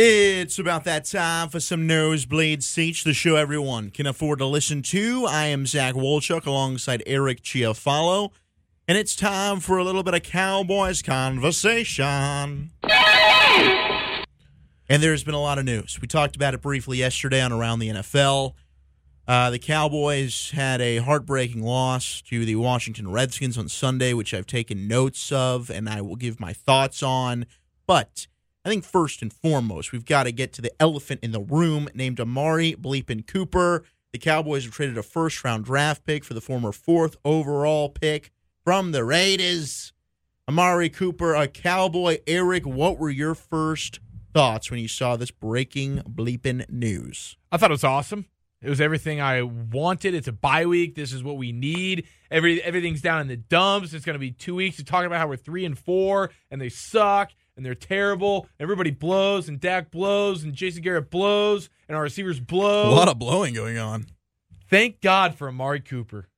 It's about that time for some nosebleed seats, the show everyone can afford to listen to. I am Zach Wolchuk alongside Eric Chiafalo, and it's time for a little bit of Cowboys conversation. And there's been a lot of news. We talked about it briefly yesterday on Around the NFL. Uh, the Cowboys had a heartbreaking loss to the Washington Redskins on Sunday, which I've taken notes of and I will give my thoughts on. But I think first and foremost, we've got to get to the elephant in the room named Amari Bleepin Cooper. The Cowboys have traded a first round draft pick for the former fourth overall pick from the Raiders. Amari Cooper, a Cowboy. Eric, what were your first thoughts when you saw this breaking bleeping news? I thought it was awesome. It was everything I wanted. It's a bye week. This is what we need. Every everything's down in the dumps. It's going to be two weeks of talking about how we're three and four and they suck and they're terrible. Everybody blows and Dak blows and Jason Garrett blows and our receivers blow. A lot of blowing going on. Thank God for Amari Cooper.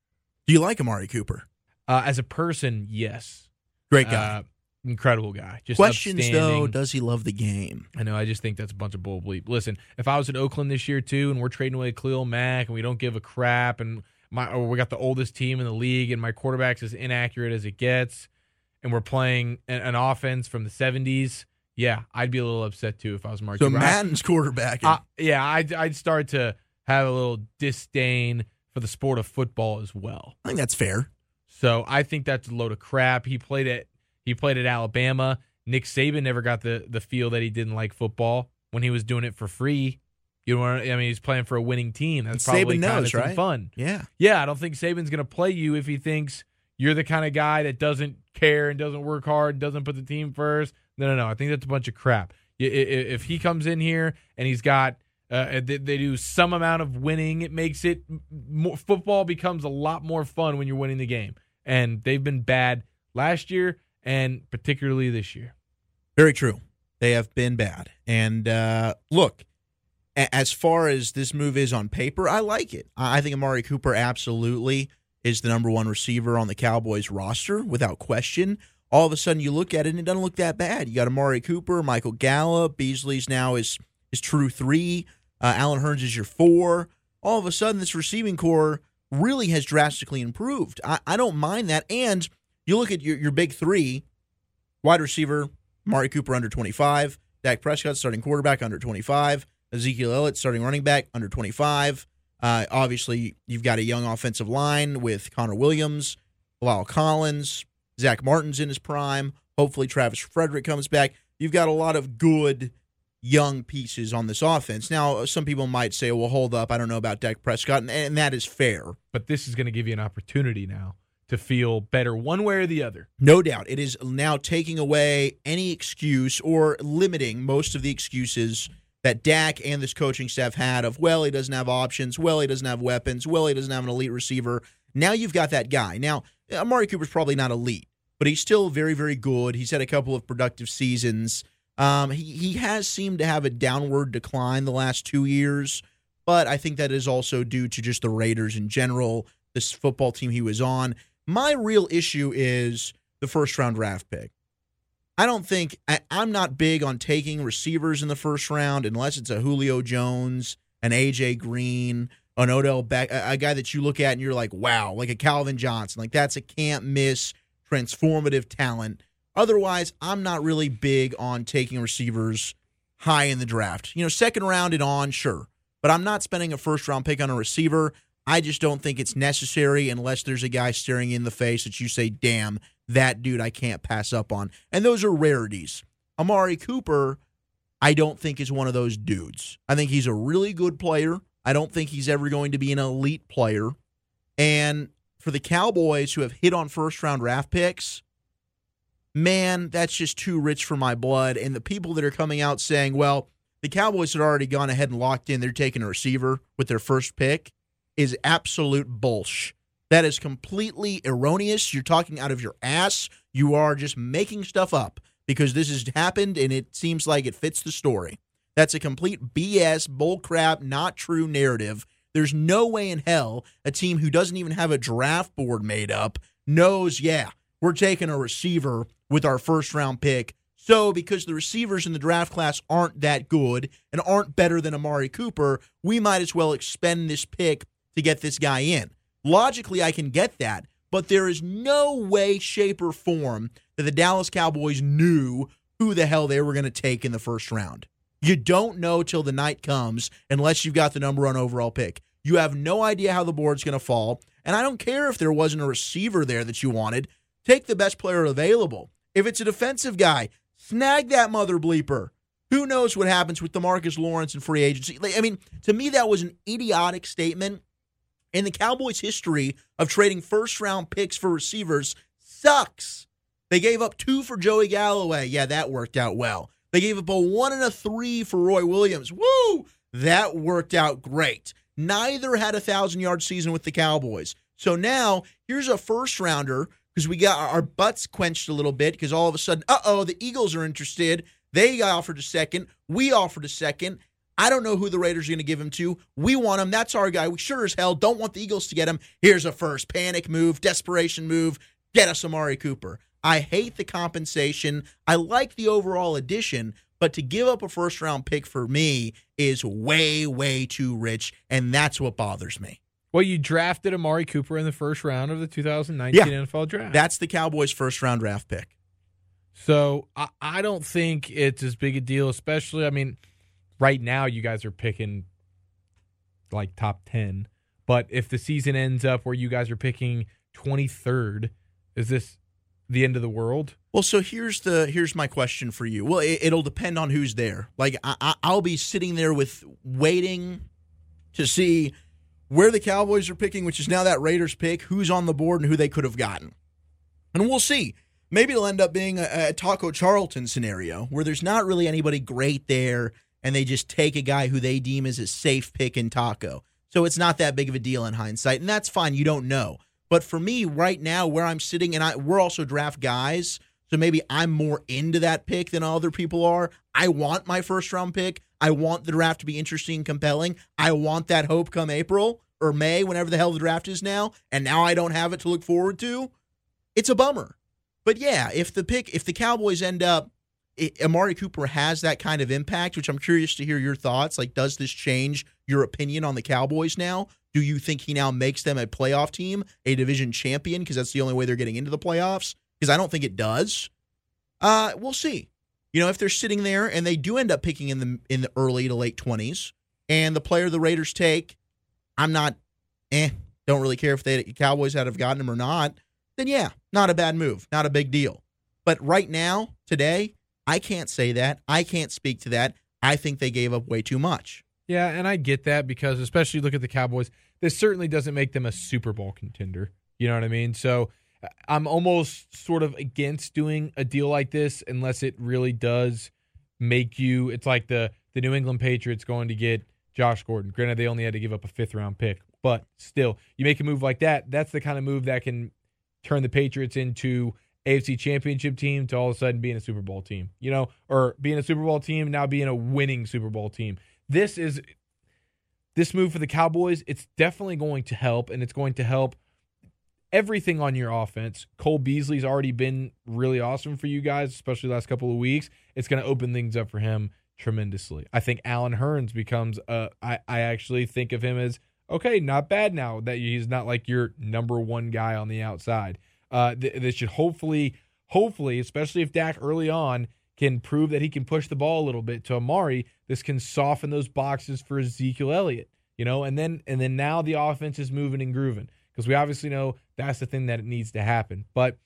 Do you like Amari Cooper? Uh, as a person, yes. Great guy. Uh, incredible guy. Just Questions though, does he love the game? I know. I just think that's a bunch of bull bleep. Listen, if I was in Oakland this year too, and we're trading away Khalil Mack, and we don't give a crap, and my or we got the oldest team in the league, and my quarterback's as inaccurate as it gets, and we're playing an, an offense from the '70s, yeah, I'd be a little upset too if I was Mark. So. Madden's quarterback. uh, yeah, I'd, I'd start to have a little disdain for the sport of football as well. I think that's fair. So I think that's a load of crap. He played at he played at Alabama. Nick Saban never got the the feel that he didn't like football when he was doing it for free. You know, what I mean, he's playing for a winning team. That's And Saban probably of knows, some right? fun. Yeah. Yeah, I don't think Saban's going to play you if he thinks you're the kind of guy that doesn't care and doesn't work hard, doesn't put the team first. No, no, no. I think that's a bunch of crap. If he comes in here and he's got uh, they, they do some amount of winning, it makes it more, football becomes a lot more fun when you're winning the game. And they've been bad last year and particularly this year. Very true. They have been bad. And uh, look, as far as this move is on paper, I like it. I think Amari Cooper absolutely is the number one receiver on the Cowboys roster without question. All of a sudden, you look at it and it doesn't look that bad. You got Amari Cooper, Michael Gallup, Beasley's now is is true three. Uh, Allen Hurns is your four. All of a sudden, this receiving core really has drastically improved. I, I don't mind that. And you look at your, your big three wide receiver, Mari Cooper under 25, Dak Prescott starting quarterback under 25, Ezekiel Elliott starting running back under 25. Uh, obviously, you've got a young offensive line with Connor Williams, La'el Collins, Zack Martin's in his prime. Hopefully, Travis Frederick comes back. You've got a lot of good young pieces on this offense. Now, some people might say, well, hold up. I don't know about Dak Prescott, and, and that is fair. But this is going to give you an opportunity now to feel better one way or the other. No doubt. It is now taking away any excuse or limiting most of the excuses that Dak and this coaching staff had of, well, he doesn't have options. Well, he doesn't have weapons. Well, he doesn't have an elite receiver. Now you've got that guy. Now, Amari Cooper's probably not elite, but he's still very, very good. He's had a couple of productive seasons. Um, he, he has seemed to have a downward decline the last two years, but I think that is also due to just the Raiders in general, this football team he was on. My real issue is the first round draft pick. I don't think I, I'm not big on taking receivers in the first round unless it's a Julio Jones, an AJ Green, an Odell Beck, a, a guy that you look at and you're like, wow, like a Calvin Johnson. Like that's a can't miss transformative talent. Otherwise, I'm not really big on taking receivers high in the draft. You know, second round and on, sure. But I'm not spending a first round pick on a receiver. I just don't think it's necessary unless there's a guy staring in the face that you say, damn, that dude I can't pass up on. And those are rarities. Amari Cooper, I don't think is one of those dudes. I think he's a really good player. I don't think he's ever going to be an elite player. And for the Cowboys who have hit on first round draft picks, man, that's just too rich for my blood. And the people that are coming out saying, well, the Cowboys had already gone ahead and locked in, they're taking a receiver with their first pick, is absolute bullsh. That is completely erroneous. You're talking out of your ass. You are just making stuff up because this has happened and it seems like it fits the story. That's a complete BS, bullcrap, not true narrative. There's no way in hell a team who doesn't even have a draft board made up knows, yeah, we're taking a receiver with our first round pick So, because the receivers in the draft class aren't that good and aren't better than Amari Cooper, we might as well expend this pick to get this guy in. Logically, I can get that, but there is no way, shape, or form that the Dallas Cowboys knew who the hell they were going to take in the first round. You don't know till the night comes unless you've got the number one overall pick. You have no idea how the board's going to fall. And I don't care if there wasn't a receiver there that you wanted. Take the best player available. If it's a defensive guy, snag that mother bleeper. Who knows what happens with Demarcus Lawrence and free agency? I mean, to me, that was an idiotic statement. And the Cowboys' history of trading first round picks for receivers sucks. They gave up two for Joey Galloway. Yeah, that worked out well. They gave up a one and a three for Roy Williams. Woo! That worked out great. Neither had a thousand yard season with the Cowboys. So now here's a first rounder because we got our butts quenched a little bit because all of a sudden, uh oh, the Eagles are interested. They offered a second. We offered a second. I don't know who the Raiders are going to give him to. We want him. That's our guy. We sure as hell don't want the Eagles to get him. Here's a first panic move, desperation move. Get us Amari Cooper. I hate the compensation. I like the overall addition, but to give up a first round pick for me is way, way too rich. And that's what bothers me. Well, you drafted Amari Cooper in the first round of the 2019 yeah, NFL draft. That's the Cowboys' first round draft pick. So I, I don't think it's as big a deal, especially, I mean, right now you guys are picking like top 10. But if the season ends up where you guys are picking 23rd, is this the end of the world? Well, so here's the here's my question for you. Well, it, will depend on who's there. Like I, I'll be sitting there with waiting to see where the Cowboys are picking, which is now that Raiders pick, who's on the board and who they could have gotten, and we'll see. Maybe it'll end up being a, a Taco Charlton scenario where there's not really anybody great there, and they just take a guy who they deem as a safe pick in Taco. So it's not that big of a deal in hindsight, and that's fine. You don't know. But for me, right now, where I'm sitting, and I we're also draft guys, so maybe I'm more into that pick than other people are. I want my first round pick. I want the draft to be interesting and compelling. I want that hope come April or May, whenever the hell the draft is now, and now I don't have it to look forward to. It's a bummer. But yeah, if the pick, if the Cowboys end up, it, Amari Cooper has that kind of impact, which I'm curious to hear your thoughts. Like, does this change your opinion on the Cowboys now? Do you think he now makes them a playoff team, a division champion, because that's the only way they're getting into the playoffs? Because I don't think it does. Uh, we'll see. You know, if they're sitting there and they do end up picking in the in the early to late twenties, and the player the Raiders take, I'm not, eh, don't really care if the Cowboys had have gotten him or not. Then yeah, not a bad move, not a big deal. But right now, today, I can't say that. I can't speak to that. I think they gave up way too much. Yeah, and I get that because especially look at the Cowboys. This certainly doesn't make them a Super Bowl contender. You know what I mean? So uh, I'm almost sort of against doing a deal like this unless it really does make you. It's like the the New England Patriots going to get Josh Gordon. Granted, they only had to give up a fifth round pick, but still, you make a move like that. That's the kind of move that can turn the Patriots into AFC Championship team to all of a sudden being a Super Bowl team. You know, or being a Super Bowl team now being a winning Super Bowl team this is this move for the Cowboys. It's definitely going to help, and it's going to help everything on your offense. Cole Beasley's already been really awesome for you guys, especially the last couple of weeks. It's going to open things up for him tremendously. I think Allen Hurns becomes uh I, I actually think of him as okay, not bad now that he's not like your number one guy on the outside. Uh, th- should hopefully, hopefully, especially if Dak early on can prove that he can push the ball a little bit to Amari, this can soften those boxes for Ezekiel Elliott. You know, and then and then now the offense is moving and grooving because we obviously know that's the thing that needs to happen. But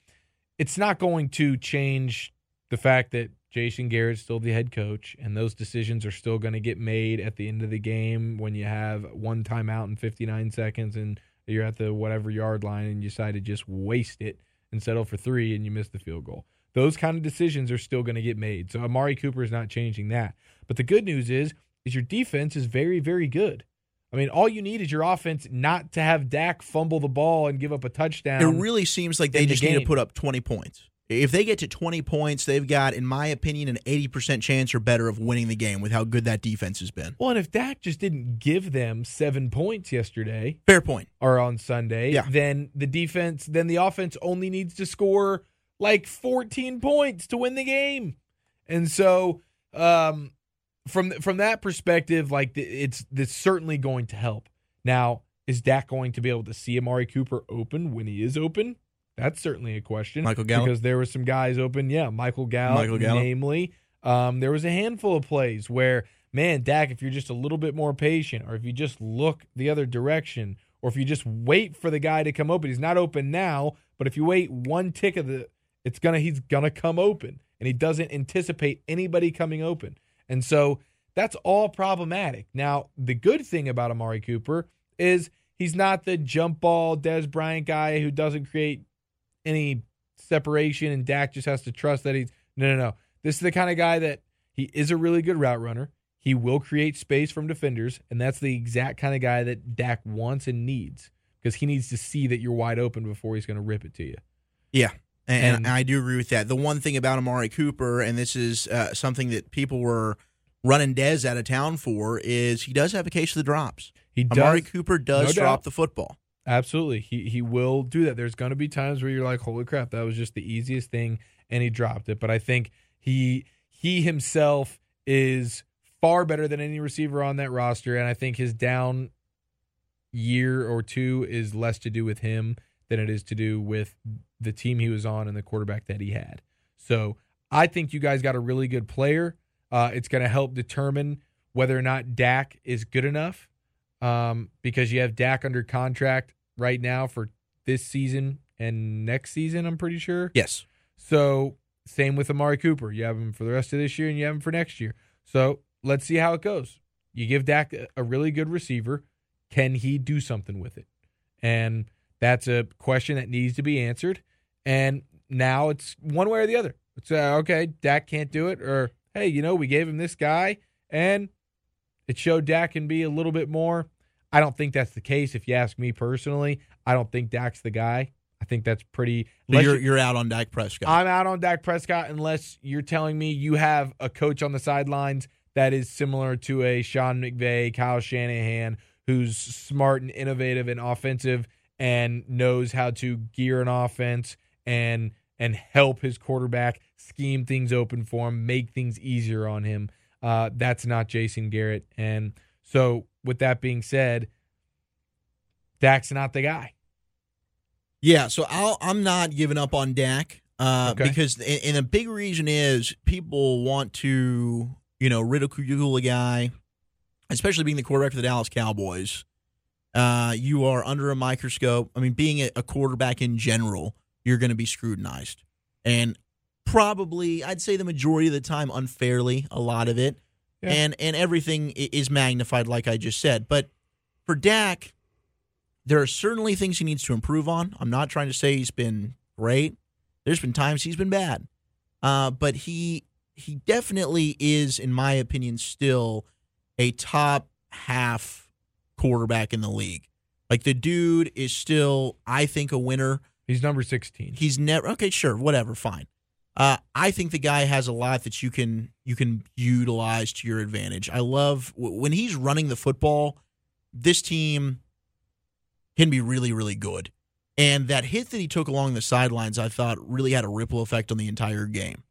it's not going to change the fact that Jason Garrett's still the head coach, and those decisions are still going to get made at the end of the game when you have one timeout in 59 seconds and you're at the whatever yard line and you decide to just waste it and settle for three and you miss the field goal. Those kind of decisions are still going to get made. So Amari Cooper is not changing that. But the good news is, is your defense is very, very good. I mean, all you need is your offense not to have Dak fumble the ball and give up a touchdown. It really seems like they just need to put up 20 points. If they get to 20 points, they've got, in my opinion, an 80% chance or better of winning the game with how good that defense has been. Well, and if Dak just didn't give them seven points yesterday, fair point, or on Sunday, yeah. then the defense, then the offense only needs to score like 14 points to win the game. And so, um, from from that perspective, like it's it's certainly going to help. Now, is Dak going to be able to see Amari Cooper open when he is open? That's certainly a question. Michael Gallup? because there were some guys open. Yeah, Michael Gallup, Michael Gallup. namely. Um, there was a handful of plays where, man, Dak, if you're just a little bit more patient, or if you just look the other direction, or if you just wait for the guy to come open, he's not open now, but if you wait one tick of the, it's gonna he's gonna come open, and he doesn't anticipate anybody coming open, and so that's all problematic. Now, the good thing about Amari Cooper is he's not the jump ball Dez Bryant guy who doesn't create any separation, and Dak just has to trust that he's no, no, no. This is the kind of guy that he is a really good route runner. He will create space from defenders, and that's the exact kind of guy that Dak wants and needs because he needs to see that you're wide open before he's going to rip it to you. Yeah. And, And- I do agree with that. The one thing about Amari Cooper, and this is uh, something that people were running Dez out of town for, is he does have a case of the drops. He does Amari Cooper does No drop the football. Absolutely. He he will do that. There's going to be times where you're like, "Holy crap, that was just the easiest thing," and he dropped it. But I think he he himself is far better than any receiver on that roster, and I think his down year or two is less to do with him than it is to do with the team he was on and the quarterback that he had. So I think you guys got a really good player. Uh, it's going to help determine whether or not Dak is good enough um, because you have Dak under contract right now for this season and next season, I'm pretty sure. Yes. So same with Amari Cooper. You have him for the rest of this year and you have him for next year. So let's see how it goes. You give Dak a- really good receiver. Can he do something with it? And that's a question that needs to be answered. And now it's one way or the other. It's uh, okay, Dak can't do it, or hey, you know, we gave him this guy and it showed Dak can be a little bit more. I don't think that's the case. If you ask me personally, I don't think Dak's the guy. I think that's pretty. Unless you're, you're out on Dak Prescott. I'm out on Dak Prescott unless you're telling me you have a coach on the sidelines that is similar to a Sean McVay, Kyle Shanahan, who's smart and innovative and offensive and knows how to gear an offense and and help his quarterback scheme things open for him, make things easier on him. Uh, that's not Jason Garrett. And so, with that being said, Dak's not the guy. Yeah, so I'll, I'm not giving up on Dak uh, Okay. because, and and a big reason is people want to, you know, ridicule a guy, especially being the quarterback for the Dallas Cowboys. Uh, you are under a microscope. I mean, being a, a quarterback in general, you're going to be scrutinized, and probably, I'd say the majority of the time, unfairly, a lot of it, Yeah. and and everything is magnified, like I just said. But for Dak, there are certainly things he needs to improve on. I'm not trying to say he's been great. There's been times he's been bad, uh, but he he definitely is, in my opinion, still a top half quarterback in the league. Like the dude is still, I think, a winner. He's number 16. He's never okay, sure, whatever, fine. Uh, I think the guy has a lot that you can you can utilize to your advantage. I love when he's running the football. This team can be really really good, and that hit that he took along the sidelines, I thought really had a ripple effect on the entire game.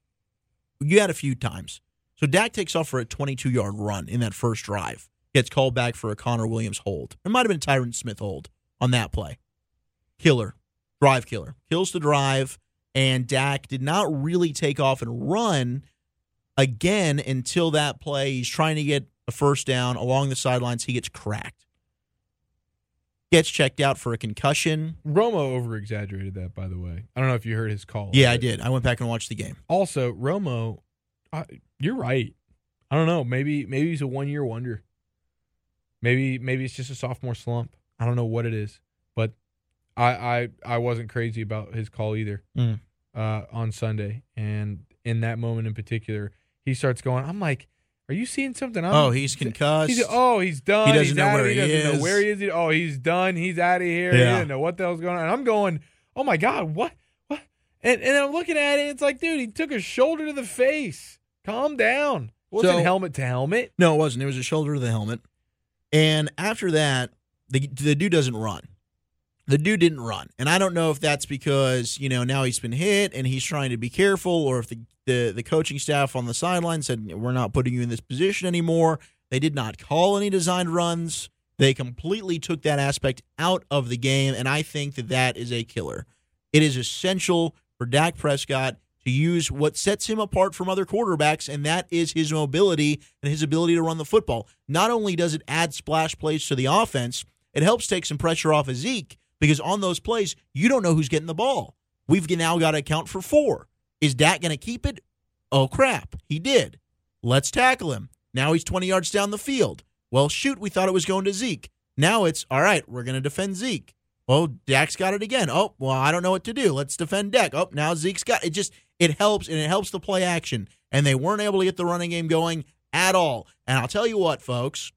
You had a few times. So Dak takes off for a 22 yard run in that first drive. Gets called back for a Connor Williams hold. It might have been a Tyron Smith hold on that play. Killer, drive killer, kills the drive, and Dak did not really take off and run again until that play. He's trying to get a first down along the sidelines. He gets cracked. Gets checked out for a concussion. Romo over exaggerated that, by the way. I don't know if you heard his call. Yeah, I did. I went back and watched the game. Also, Romo, I, you're right. I don't know. Maybe maybe he's a one year wonder. Maybe maybe it's just a sophomore slump. I don't know what it is, but I I, I wasn't crazy about his call either Mm. Uh, on Sunday. And in that moment in particular, he starts going. I'm like, are you seeing something? I'm, Oh, he's concussed. He's, oh, he's done. He doesn't he's know where he he doesn't is. know where he is. Oh, he's done. He's out of here. He Yeah. didn't know what the hell's going on. And I'm going, oh my god, what, what? And and I'm looking at it. It's like, dude, he took a shoulder to the face. Calm down. It wasn't So- helmet to helmet. No, it wasn't. It was a shoulder to the helmet. And after that, the the dude doesn't run. The dude didn't run. And I don't know if that's because, you know, now he's been hit and he's trying to be careful or if the, the, the coaching staff on the sideline said, we're not putting you in this position anymore. They did not call any designed runs. They completely took that aspect out of the game. And I think that that is a killer. It is essential for Dak Prescott to use what sets him apart from other quarterbacks, and that is his mobility and his ability to run the football. Not only does it add splash plays to the offense, it helps take some pressure off of Zeke because on those plays, you don't know who's getting the ball. We've now got to account for four. Is Dak going to keep it? Oh, crap. He did. Let's tackle him. Now he's 20 yards down the field. Well, shoot, we thought it was going to Zeke. Now it's, all right, we're going to defend Zeke. Oh, Dak's got it again. Oh, well, I don't know what to do. Let's defend Dak. Oh, now Zeke's got it. Just it helps and it helps the play action. And they weren't able to get the running game going at all. And I'll tell you what, folks,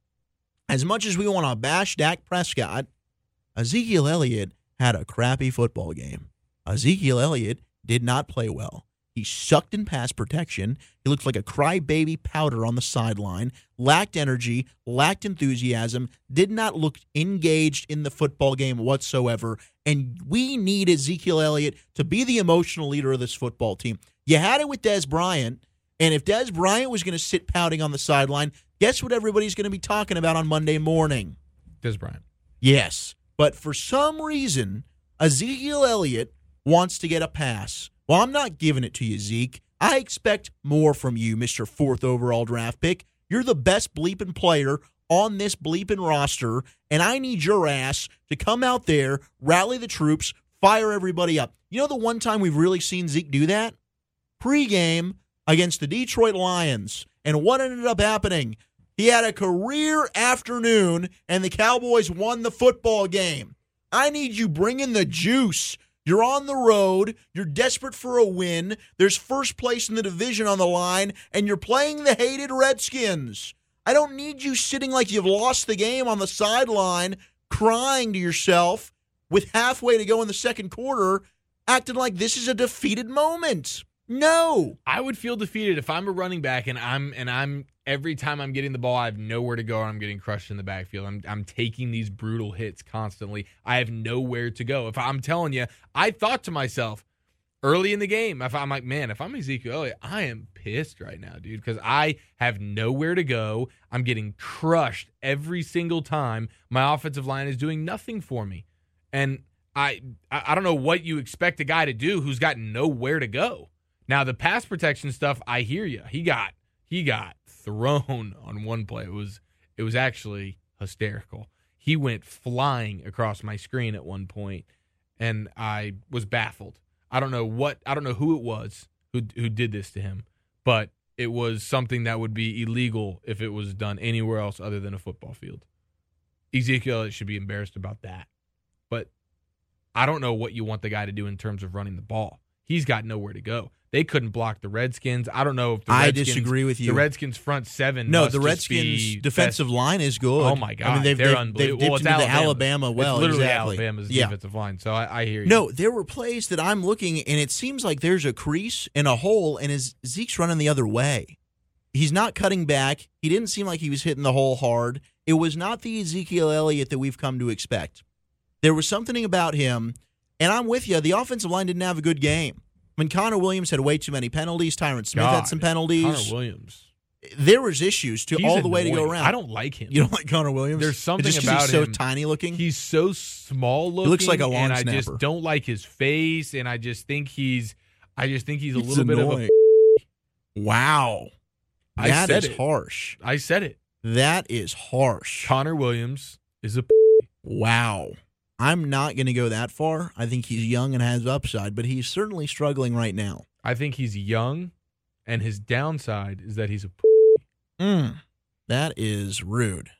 as much as we want to bash Dak Prescott, Ezekiel Elliott had a crappy football game. Ezekiel Elliott did not play well. He sucked in pass protection. He looked like a crybaby powder on the sideline, lacked energy, lacked enthusiasm, did not look engaged in the football game whatsoever. And we need Ezekiel Elliott to be the emotional leader of this football team. You had it with Dez Bryant, and if Dez Bryant was going to sit pouting on the sideline, guess what everybody's going to be talking about on Monday morning? Dez Bryant. Yes. But for some reason, Ezekiel Elliott wants to get a pass. Well, I'm not giving it to you, Zeke. I expect more from you, Mr. Fourth overall draft pick. You're the best bleeping player on this bleeping roster, and I need your ass to come out there, rally the troops, fire everybody up. You know the one time we've really seen Zeke do that? Pre-game against the Detroit Lions. And what ended up happening? He had a career afternoon, and the Cowboys won the football game. I need you bringing the juice. You're on the road. You're desperate for a win. There's first place in the division on the line, and you're playing the hated Redskins. I don't need you sitting like you've lost the game on the sideline, crying to yourself with halfway to go in the second quarter, acting like this is a defeated moment. No. I would feel defeated if I'm a running back and I'm and I'm every time I'm getting the ball, I have nowhere to go and I'm getting crushed in the backfield. I'm I'm taking these brutal hits constantly. I have nowhere to go. If I'm telling you, I thought to myself early in the game, if I'm like, man, if I'm Ezekiel Elliott, I am pissed right now, dude, because I have nowhere to go. I'm getting crushed every single time. My offensive line is doing nothing for me. And I I don't know what you expect a guy to do who's got nowhere to go. Now the pass protection stuff, I hear you. He got he got thrown on one play. It was it was actually hysterical. He went flying across my screen at one point, and I was baffled. I don't know what I don't know who it was who who did this to him, but it was something that would be illegal if it was done anywhere else other than a football field. Ezekiel should be embarrassed about that. But I don't know what you want the guy to do in terms of running the ball. He's got nowhere to go. They couldn't block the Redskins. I don't know if the I Redskins, disagree with you. The Redskins front seven. No, the Redskins defensive best- line is good. Oh my god, I mean, they've, they're they've, unbelievable. they've well, dipped into Alabama. the Alabama well. it's literally exactly. Alabama's yeah. defensive line. So I, I hear you. No, there were plays that I'm looking, and it seems like there's a crease and a hole, and his Zeke's running the other way. He's not cutting back. He didn't seem like he was hitting the hole hard. It was not the Ezekiel Elliott that we've come to expect. There was something about him, and I'm with you. The offensive line didn't have a good game. I mean, Connor Williams had way too many penalties. Tyron Smith God, had some penalties. Connor Williams. There was issues to He's all the way to go around. I don't like him. You don't like Connor Williams? There's something about he's so him. tiny looking. He's so small looking. looks like a long and I just don't like his face, and I just think he's. I just think he's a It's little bit of a. Wow, I that said is it. harsh. I said it. That is harsh. Connor Williams is a. Wow. I'm not going to go that far. I think he's young and has upside, but he's certainly struggling right now. I think he's young, and his downside is that he's a. Mm, that is rude.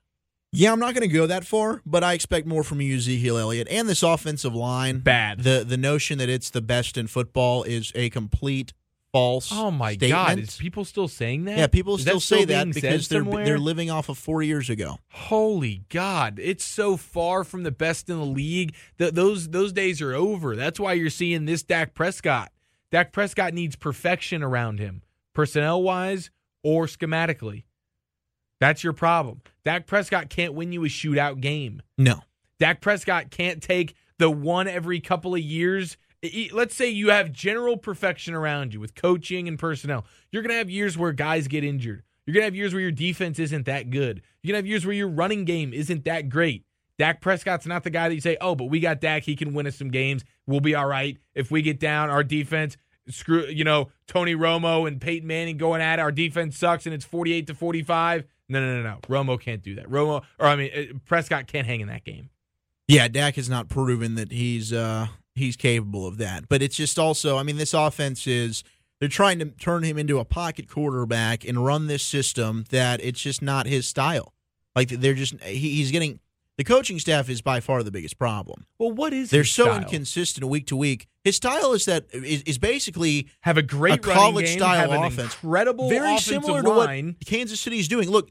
Yeah, I'm not going to go that far, but I expect more from you, Ezekiel Elliott, and this offensive line. Bad. The the notion that it's the best in football is a complete false. Oh my statement. God! Is people still saying that? Yeah, people Is still say that because they're somewhere? they're living off of four years ago. Holy God! It's so far from the best in the league. Th- those those days are over. That's why you're seeing this Dak Prescott. Dak Prescott needs perfection around him, personnel wise or schematically. That's your problem. Dak Prescott can't win you a shootout game. No, Dak Prescott can't take the one every couple of years. Let's say you have general perfection around you with coaching and personnel. You're going to have years where guys get injured. You're going to have years where your defense isn't that good. You're going to have years where your running game isn't that great. Dak Prescott's not the guy that you say, oh, but we got Dak. He can win us some games. We'll be all right. If we get down, our defense, screw, you know, Tony Romo and Peyton Manning going at it, our defense sucks and it's 48 to 45. No, no, no, no. Romo can't do that. Romo, or I mean, uh, Prescott can't hang in that game. Yeah, Dak has not proven that he's uh, he's capable of that. But it's just also, I mean, this offense is they're trying to turn him into a pocket quarterback and run this system that it's just not his style. Like they're just he, he's getting the coaching staff is by far the biggest problem. Well, what is it? they're so style? inconsistent week to week. His style is that is, is basically have a great a college game, style have offense, incredible, very similar to line. what Kansas City is doing. Look,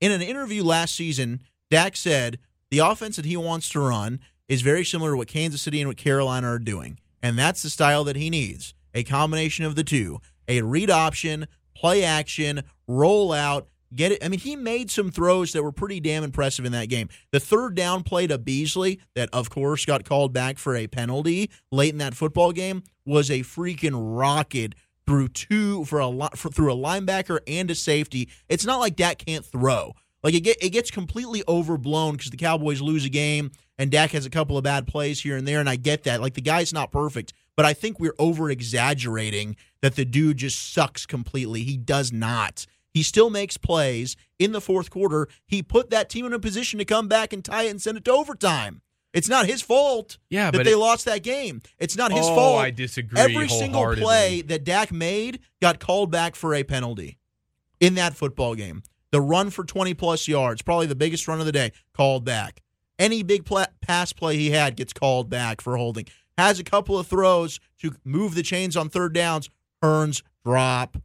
in an interview last season, Dak said the offense that he wants to run is very similar to what Kansas City and what Carolina are doing, and that's the style that he needs. A combination of the two: a read option, play action, roll out get it. I mean, he made some throws that were pretty damn impressive in that game. The third down play to Beasley, that of course got called back for a penalty late in that football game, was a freaking rocket through two for a for, through a linebacker and a safety. It's not like Dak can't throw. Like it, get, it gets completely overblown because the Cowboys lose a game and Dak has a couple of bad plays here and there, and I get that. Like the guy's not perfect, but I think we're over exaggerating that the dude just sucks completely. He does not. He still makes plays in the fourth quarter. He put that team in a position to come back and tie it and send it to overtime. It's not his fault yeah, that they it, lost that game. It's not his oh, fault. I disagree. Every single play that Dak made got called back for a penalty in that football game. The run for 20 plus yards, probably the biggest run of the day, called back. Any big pla- pass play he had gets called back for holding. Has a couple of throws to move the chains on third downs. Hurns drop.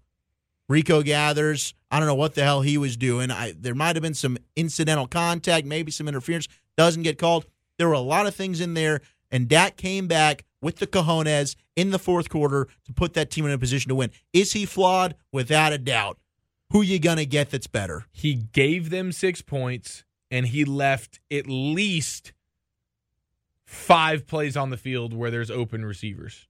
Rico Gathers, I don't know what the hell he was doing. I, there might have been some incidental contact, maybe some interference. Doesn't get called. There were a lot of things in there, and Dak came back with the cojones in the fourth quarter to put that team in a position to win. Is he flawed? Without a doubt. Who you gonna get that's better? He gave them six points, and he left at least five plays on the field where there's open receivers.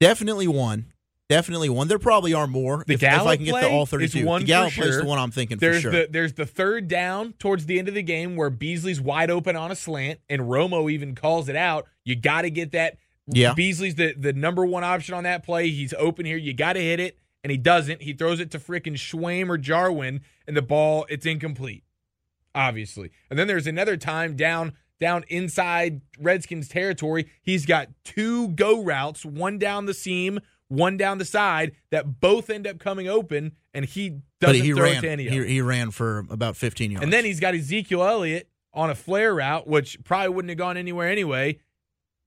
Definitely one. Definitely one. There probably are more. The if, Gallup if I can get the all thirty-two. One the Gallup sure. is the one I'm thinking there's for sure. The, there's the third down towards the end of the game where Beasley's wide open on a slant, and Romo even calls it out. You got to get that. Yeah. Beasley's the the number one option on that play. He's open here. You got to hit it, and he doesn't. He throws it to freaking Swaim or Jarwin, and the ball it's incomplete. Obviously, and then there's another time down down inside Redskins territory. He's got two go routes, one down the seam, one down the side that both end up coming open, and he doesn't he throw ran, to any of he, he ran for about 15 yards. And then he's got Ezekiel Elliott on a flare route, which probably wouldn't have gone anywhere anyway,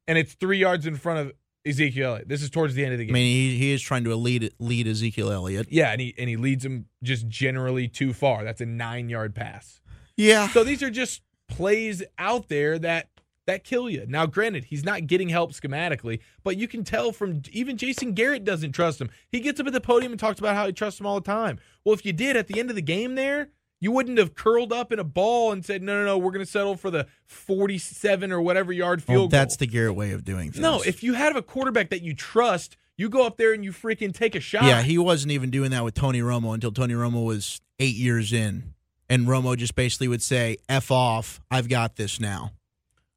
and it's three yards in front of Ezekiel Elliott. This is towards the end of the game. I mean, he, he is trying to lead lead Ezekiel Elliott. Yeah, and he and he leads him just generally too far. That's a nine yard pass. Yeah. So these are just plays out there that that kill you. Now, granted, he's not getting help schematically, but you can tell from even Jason Garrett doesn't trust him. He gets up at the podium and talks about how he trusts him all the time. Well, if you did at the end of the game there, you wouldn't have curled up in a ball and said, no, no, no, we're going to settle for the 47 or whatever yard field well, that's goal. the Garrett way of doing things. No, if you have a quarterback that you trust, you go up there and you freaking take a shot. Yeah, he wasn't even doing that with Tony Romo until Tony Romo was eight years in. And Romo just basically would say, F off, I've got this now.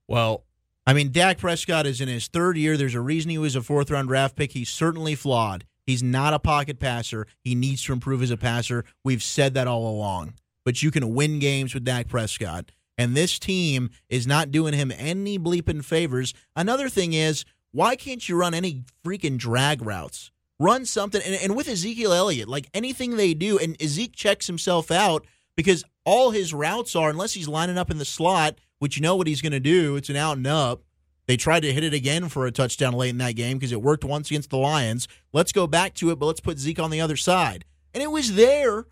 Well, I mean, Dak Prescott is in his third year. There's a reason he was a fourth round draft pick. He's certainly flawed. He's not a pocket passer. He needs to improve as a passer. We've said that all along. But you can win games with Dak Prescott. And this team is not doing him any bleeping favors. Another thing is, why can't you run any freaking drag routes? Run something. And, and with Ezekiel Elliott, like anything they do, and Ezekiel checks himself out because all his routes are, unless he's lining up in the slot, which you know what he's going to do. It's an out and up. They tried to hit it again for a touchdown late in that game because it worked once against the Lions. Let's go back to it, but let's put Zeke on the other side. And it was there.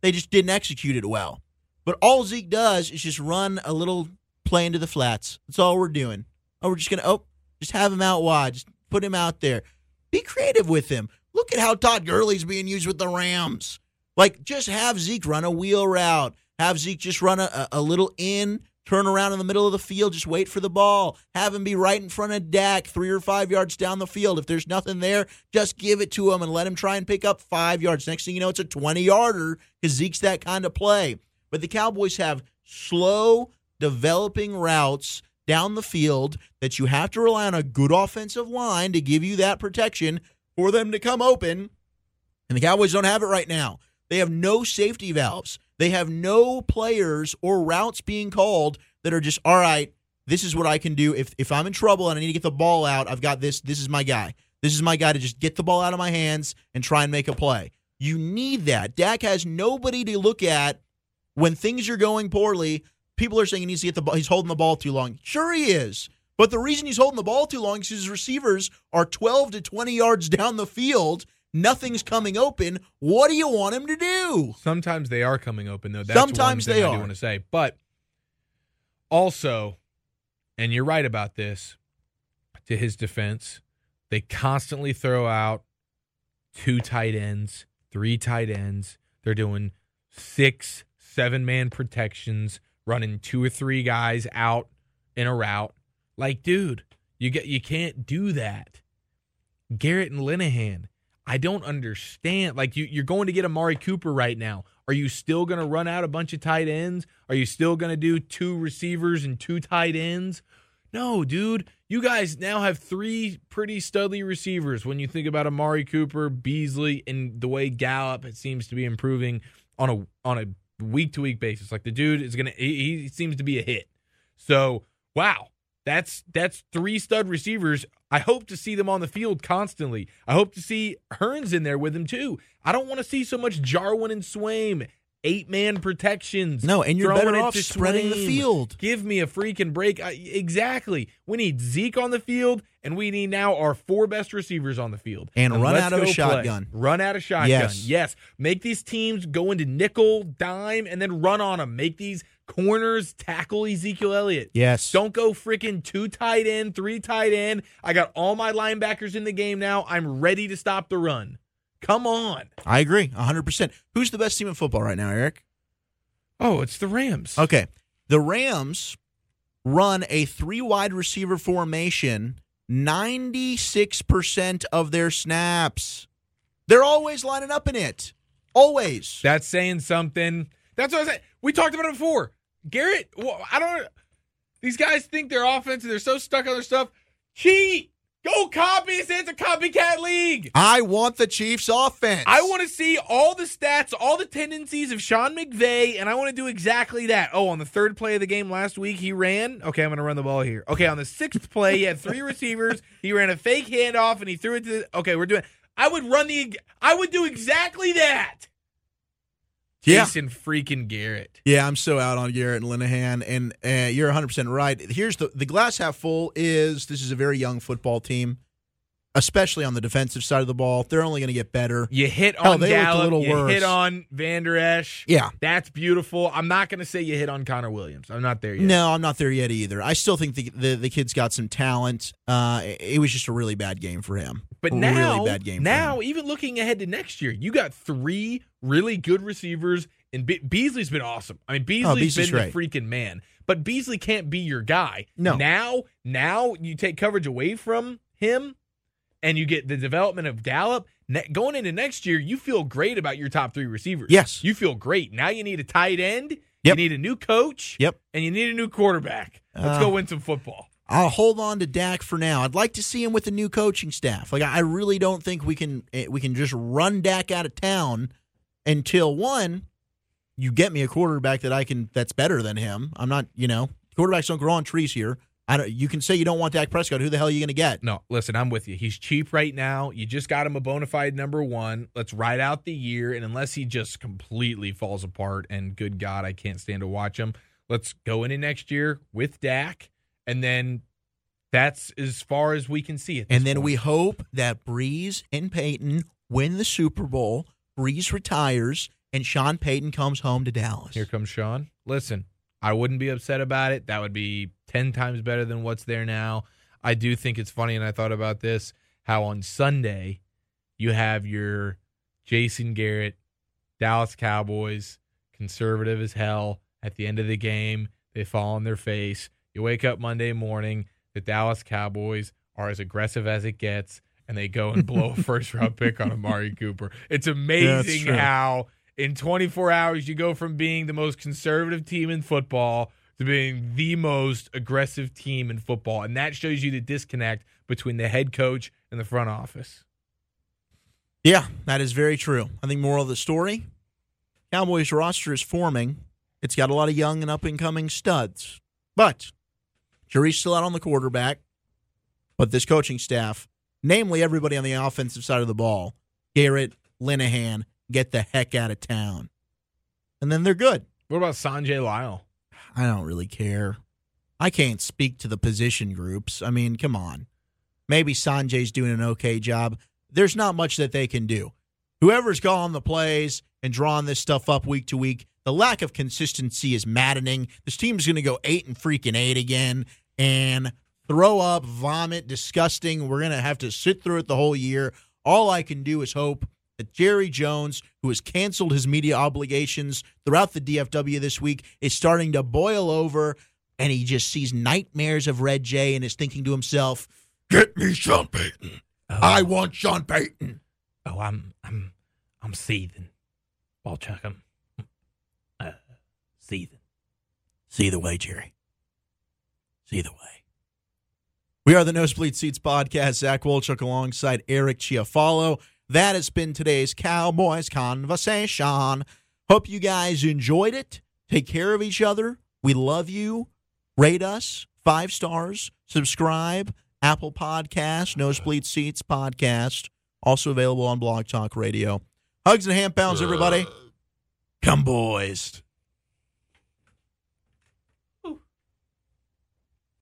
They just didn't execute it well. But all Zeke does is just run a little play into the flats. That's all we're doing. Oh, we're just going to, oh, just have him out wide. Just put him out there. Be creative with him. Look at how Todd Gurley's being used with the Rams. Like, just have Zeke run a wheel route. Have Zeke just run a, a little in Turn around in the middle of the field, just wait for the ball. Have him be right in front of Dak, three or five yards down the field. If there's nothing there, just give it to him and let him try and pick up five yards. Next thing you know, it's a 20 yarder because Zeke's that kind of play. But the Cowboys have slow developing routes down the field that you have to rely on a good offensive line to give you that protection for them to come open. And the Cowboys don't have it right now. They have no safety valves. They have no players or routes being called that are just, all right, this is what I can do. If if I'm in trouble and I need to get the ball out, I've got this. This is my guy. This is my guy to just get the ball out of my hands and try and make a play. You need that. Dak has nobody to look at when things are going poorly. People are saying he needs to get the ball. He's holding the ball too long. Sure, he is. But the reason he's holding the ball too long is his receivers are 12 to 20 yards down the field. Nothing's coming open. What do you want him to do? Sometimes they are coming open though. That's Sometimes they I do are. want to say, but also, and you're right about this. To his defense, they constantly throw out two tight ends, three tight ends. They're doing six, seven man protections, running two or three guys out in a route. Like, dude, you get you can't do that. Garrett and Linehan, I don't understand. Like you, you're going to get Amari Cooper right now. Are you still going to run out a bunch of tight ends? Are you still going to do two receivers and two tight ends? No, dude. You guys now have three pretty studly receivers when you think about Amari Cooper, Beasley, and the way Gallup seems to be improving on a on a week to week basis. Like the dude is gonna he, he seems to be a hit. So wow, that's that's three stud receivers. I hope to see them on the field constantly. I hope to see Hurns in there with him too. I don't want to see so much Jarwin and Swaim. Eight man protections. No, and you're better off spreading the field. Give me a freaking break. I, exactly. We need Zeke on the field, and we need now our four best receivers on the field. And run out of a go play. shotgun. Run out of shotgun. Yes. yes. Make these teams go into nickel, dime, and then run on them. Make these corners tackle Ezekiel Elliott. Yes. Don't go freaking two tight end, three tight end. I got all my linebackers in the game now. I'm ready to stop the run. Come on. I agree 100%. Who's the best team in football right now, Eric? Oh, it's the Rams. Okay. The Rams run a three wide receiver formation 96% of their snaps. They're always lining up in it. Always. That's saying something. That's what I said. We talked about it before. Garrett, well, I don't. These guys think they're offensive. They're so stuck on their stuff. Cheat. Go copy. It's a copycat league. I want the Chiefs offense. I want to see all the stats, all the tendencies of Sean McVay, and I want to do exactly that. Oh, on the third play of the game last week, he ran. Okay, I'm going to run the ball here. Okay, on the sixth play, he had three receivers. He ran a fake handoff and he threw it to. The, Okay, we're doing. I would run the. I would do exactly that. Yeah. Jason freaking Garrett. Yeah, I'm so out on Garrett and Linehan, and uh, you're 100 percent right. Here's the the glass half full is this is a very young football team, especially on the defensive side of the ball. They're only going to get better. You hit Hell, on they looked a little you worse. hit on Vander Esch. Yeah. That's beautiful. I'm not going to say you hit on Connor Williams. I'm not there yet. No, I'm not there yet either. I still think the the, the kid's got some talent. Uh, it was just a really bad game for him. But A now, really bad game. now, even looking ahead to next year, you got three really good receivers, and Be- Beasley's been awesome. I mean, Beasley's Oh, Beasley's been the freaking man. But Beasley can't be your guy. No. Now, now you take coverage away from him, and you get the development of Gallup. Ne- going into next year, you feel great about your top three receivers. Yes. you feel great. Now you need a tight end. Yep. You need a new coach. Yep. and you need a new quarterback. Let's Uh, go win some football. I'll hold on to Dak for now. I'd like to see him with the new coaching staff. Like I really don't think we can eh, we can just run Dak out of town until one you get me a quarterback that I can that's better than him. I'm not, you know, quarterbacks don't grow on trees here. I don't you can say you don't want Dak Prescott. Who the hell are you going to get? No, listen, I'm with you. He's cheap right now. You just got him a bona fide number one. Let's ride out the year. And unless he just completely falls apart, and good God, I can't stand to watch him, let's go into next year with Dak. And then that's as far as we can see it. And then we hope that Brees and Payton win the Super Bowl. Brees retires and Sean Payton comes home to Dallas. Here comes Sean. Listen, I wouldn't be upset about it. That would be 10 times better than what's there now. I do think it's funny, and I thought about this how on Sunday you have your Jason Garrett, Dallas Cowboys, conservative as hell. At the end of the game, they fall on their face. You wake up Monday morning, the Dallas Cowboys are as aggressive as it gets, and they go and blow a first round pick on Amari Cooper. It's amazing true. how in 24 hours you go from being the most conservative team in football to being the most aggressive team in football. And that shows you the disconnect between the head coach and the front office. Yeah, that is very true. I think moral of the story Cowboys roster is forming. It's got a lot of young and up and coming studs. But jury's still out on the quarterback. But this coaching staff, namely everybody on the offensive side of the ball, Garrett, Linehan, get the heck out of town. And then they're good. What about Sanjay Lal? I don't really care. I can't speak to the position groups. I mean, come on. Maybe Sanjay's doing an okay job. There's not much that they can do. Whoever's calling the plays and drawing this stuff up week to week, the lack of consistency is maddening. This team's going to go eight and freaking eight again and throw up, vomit, disgusting. We're going to have to sit through it the whole year. All I can do is hope that Jerry Jones, who has canceled his media obligations throughout the DFW this week, is starting to boil over and he just sees nightmares of Red Jay and is thinking to himself, Get me Sean Payton. I want Sean Payton. Oh, I'm I'm I'm seething. Wolchuk, I'm uh, seething. See the way, Jerry. See the way. We are the Nosebleed Seats podcast. Zach Wolchuk alongside Eric Chiafalo. That has been today's Cowboys conversation. Hope you guys enjoyed it. Take care of each other. We love you. Rate us five stars. Subscribe. Apple Podcast, Nosebleed Seats Podcast. Also available on Blog Talk Radio. Hugs and hand pounds, everybody. Come, boys.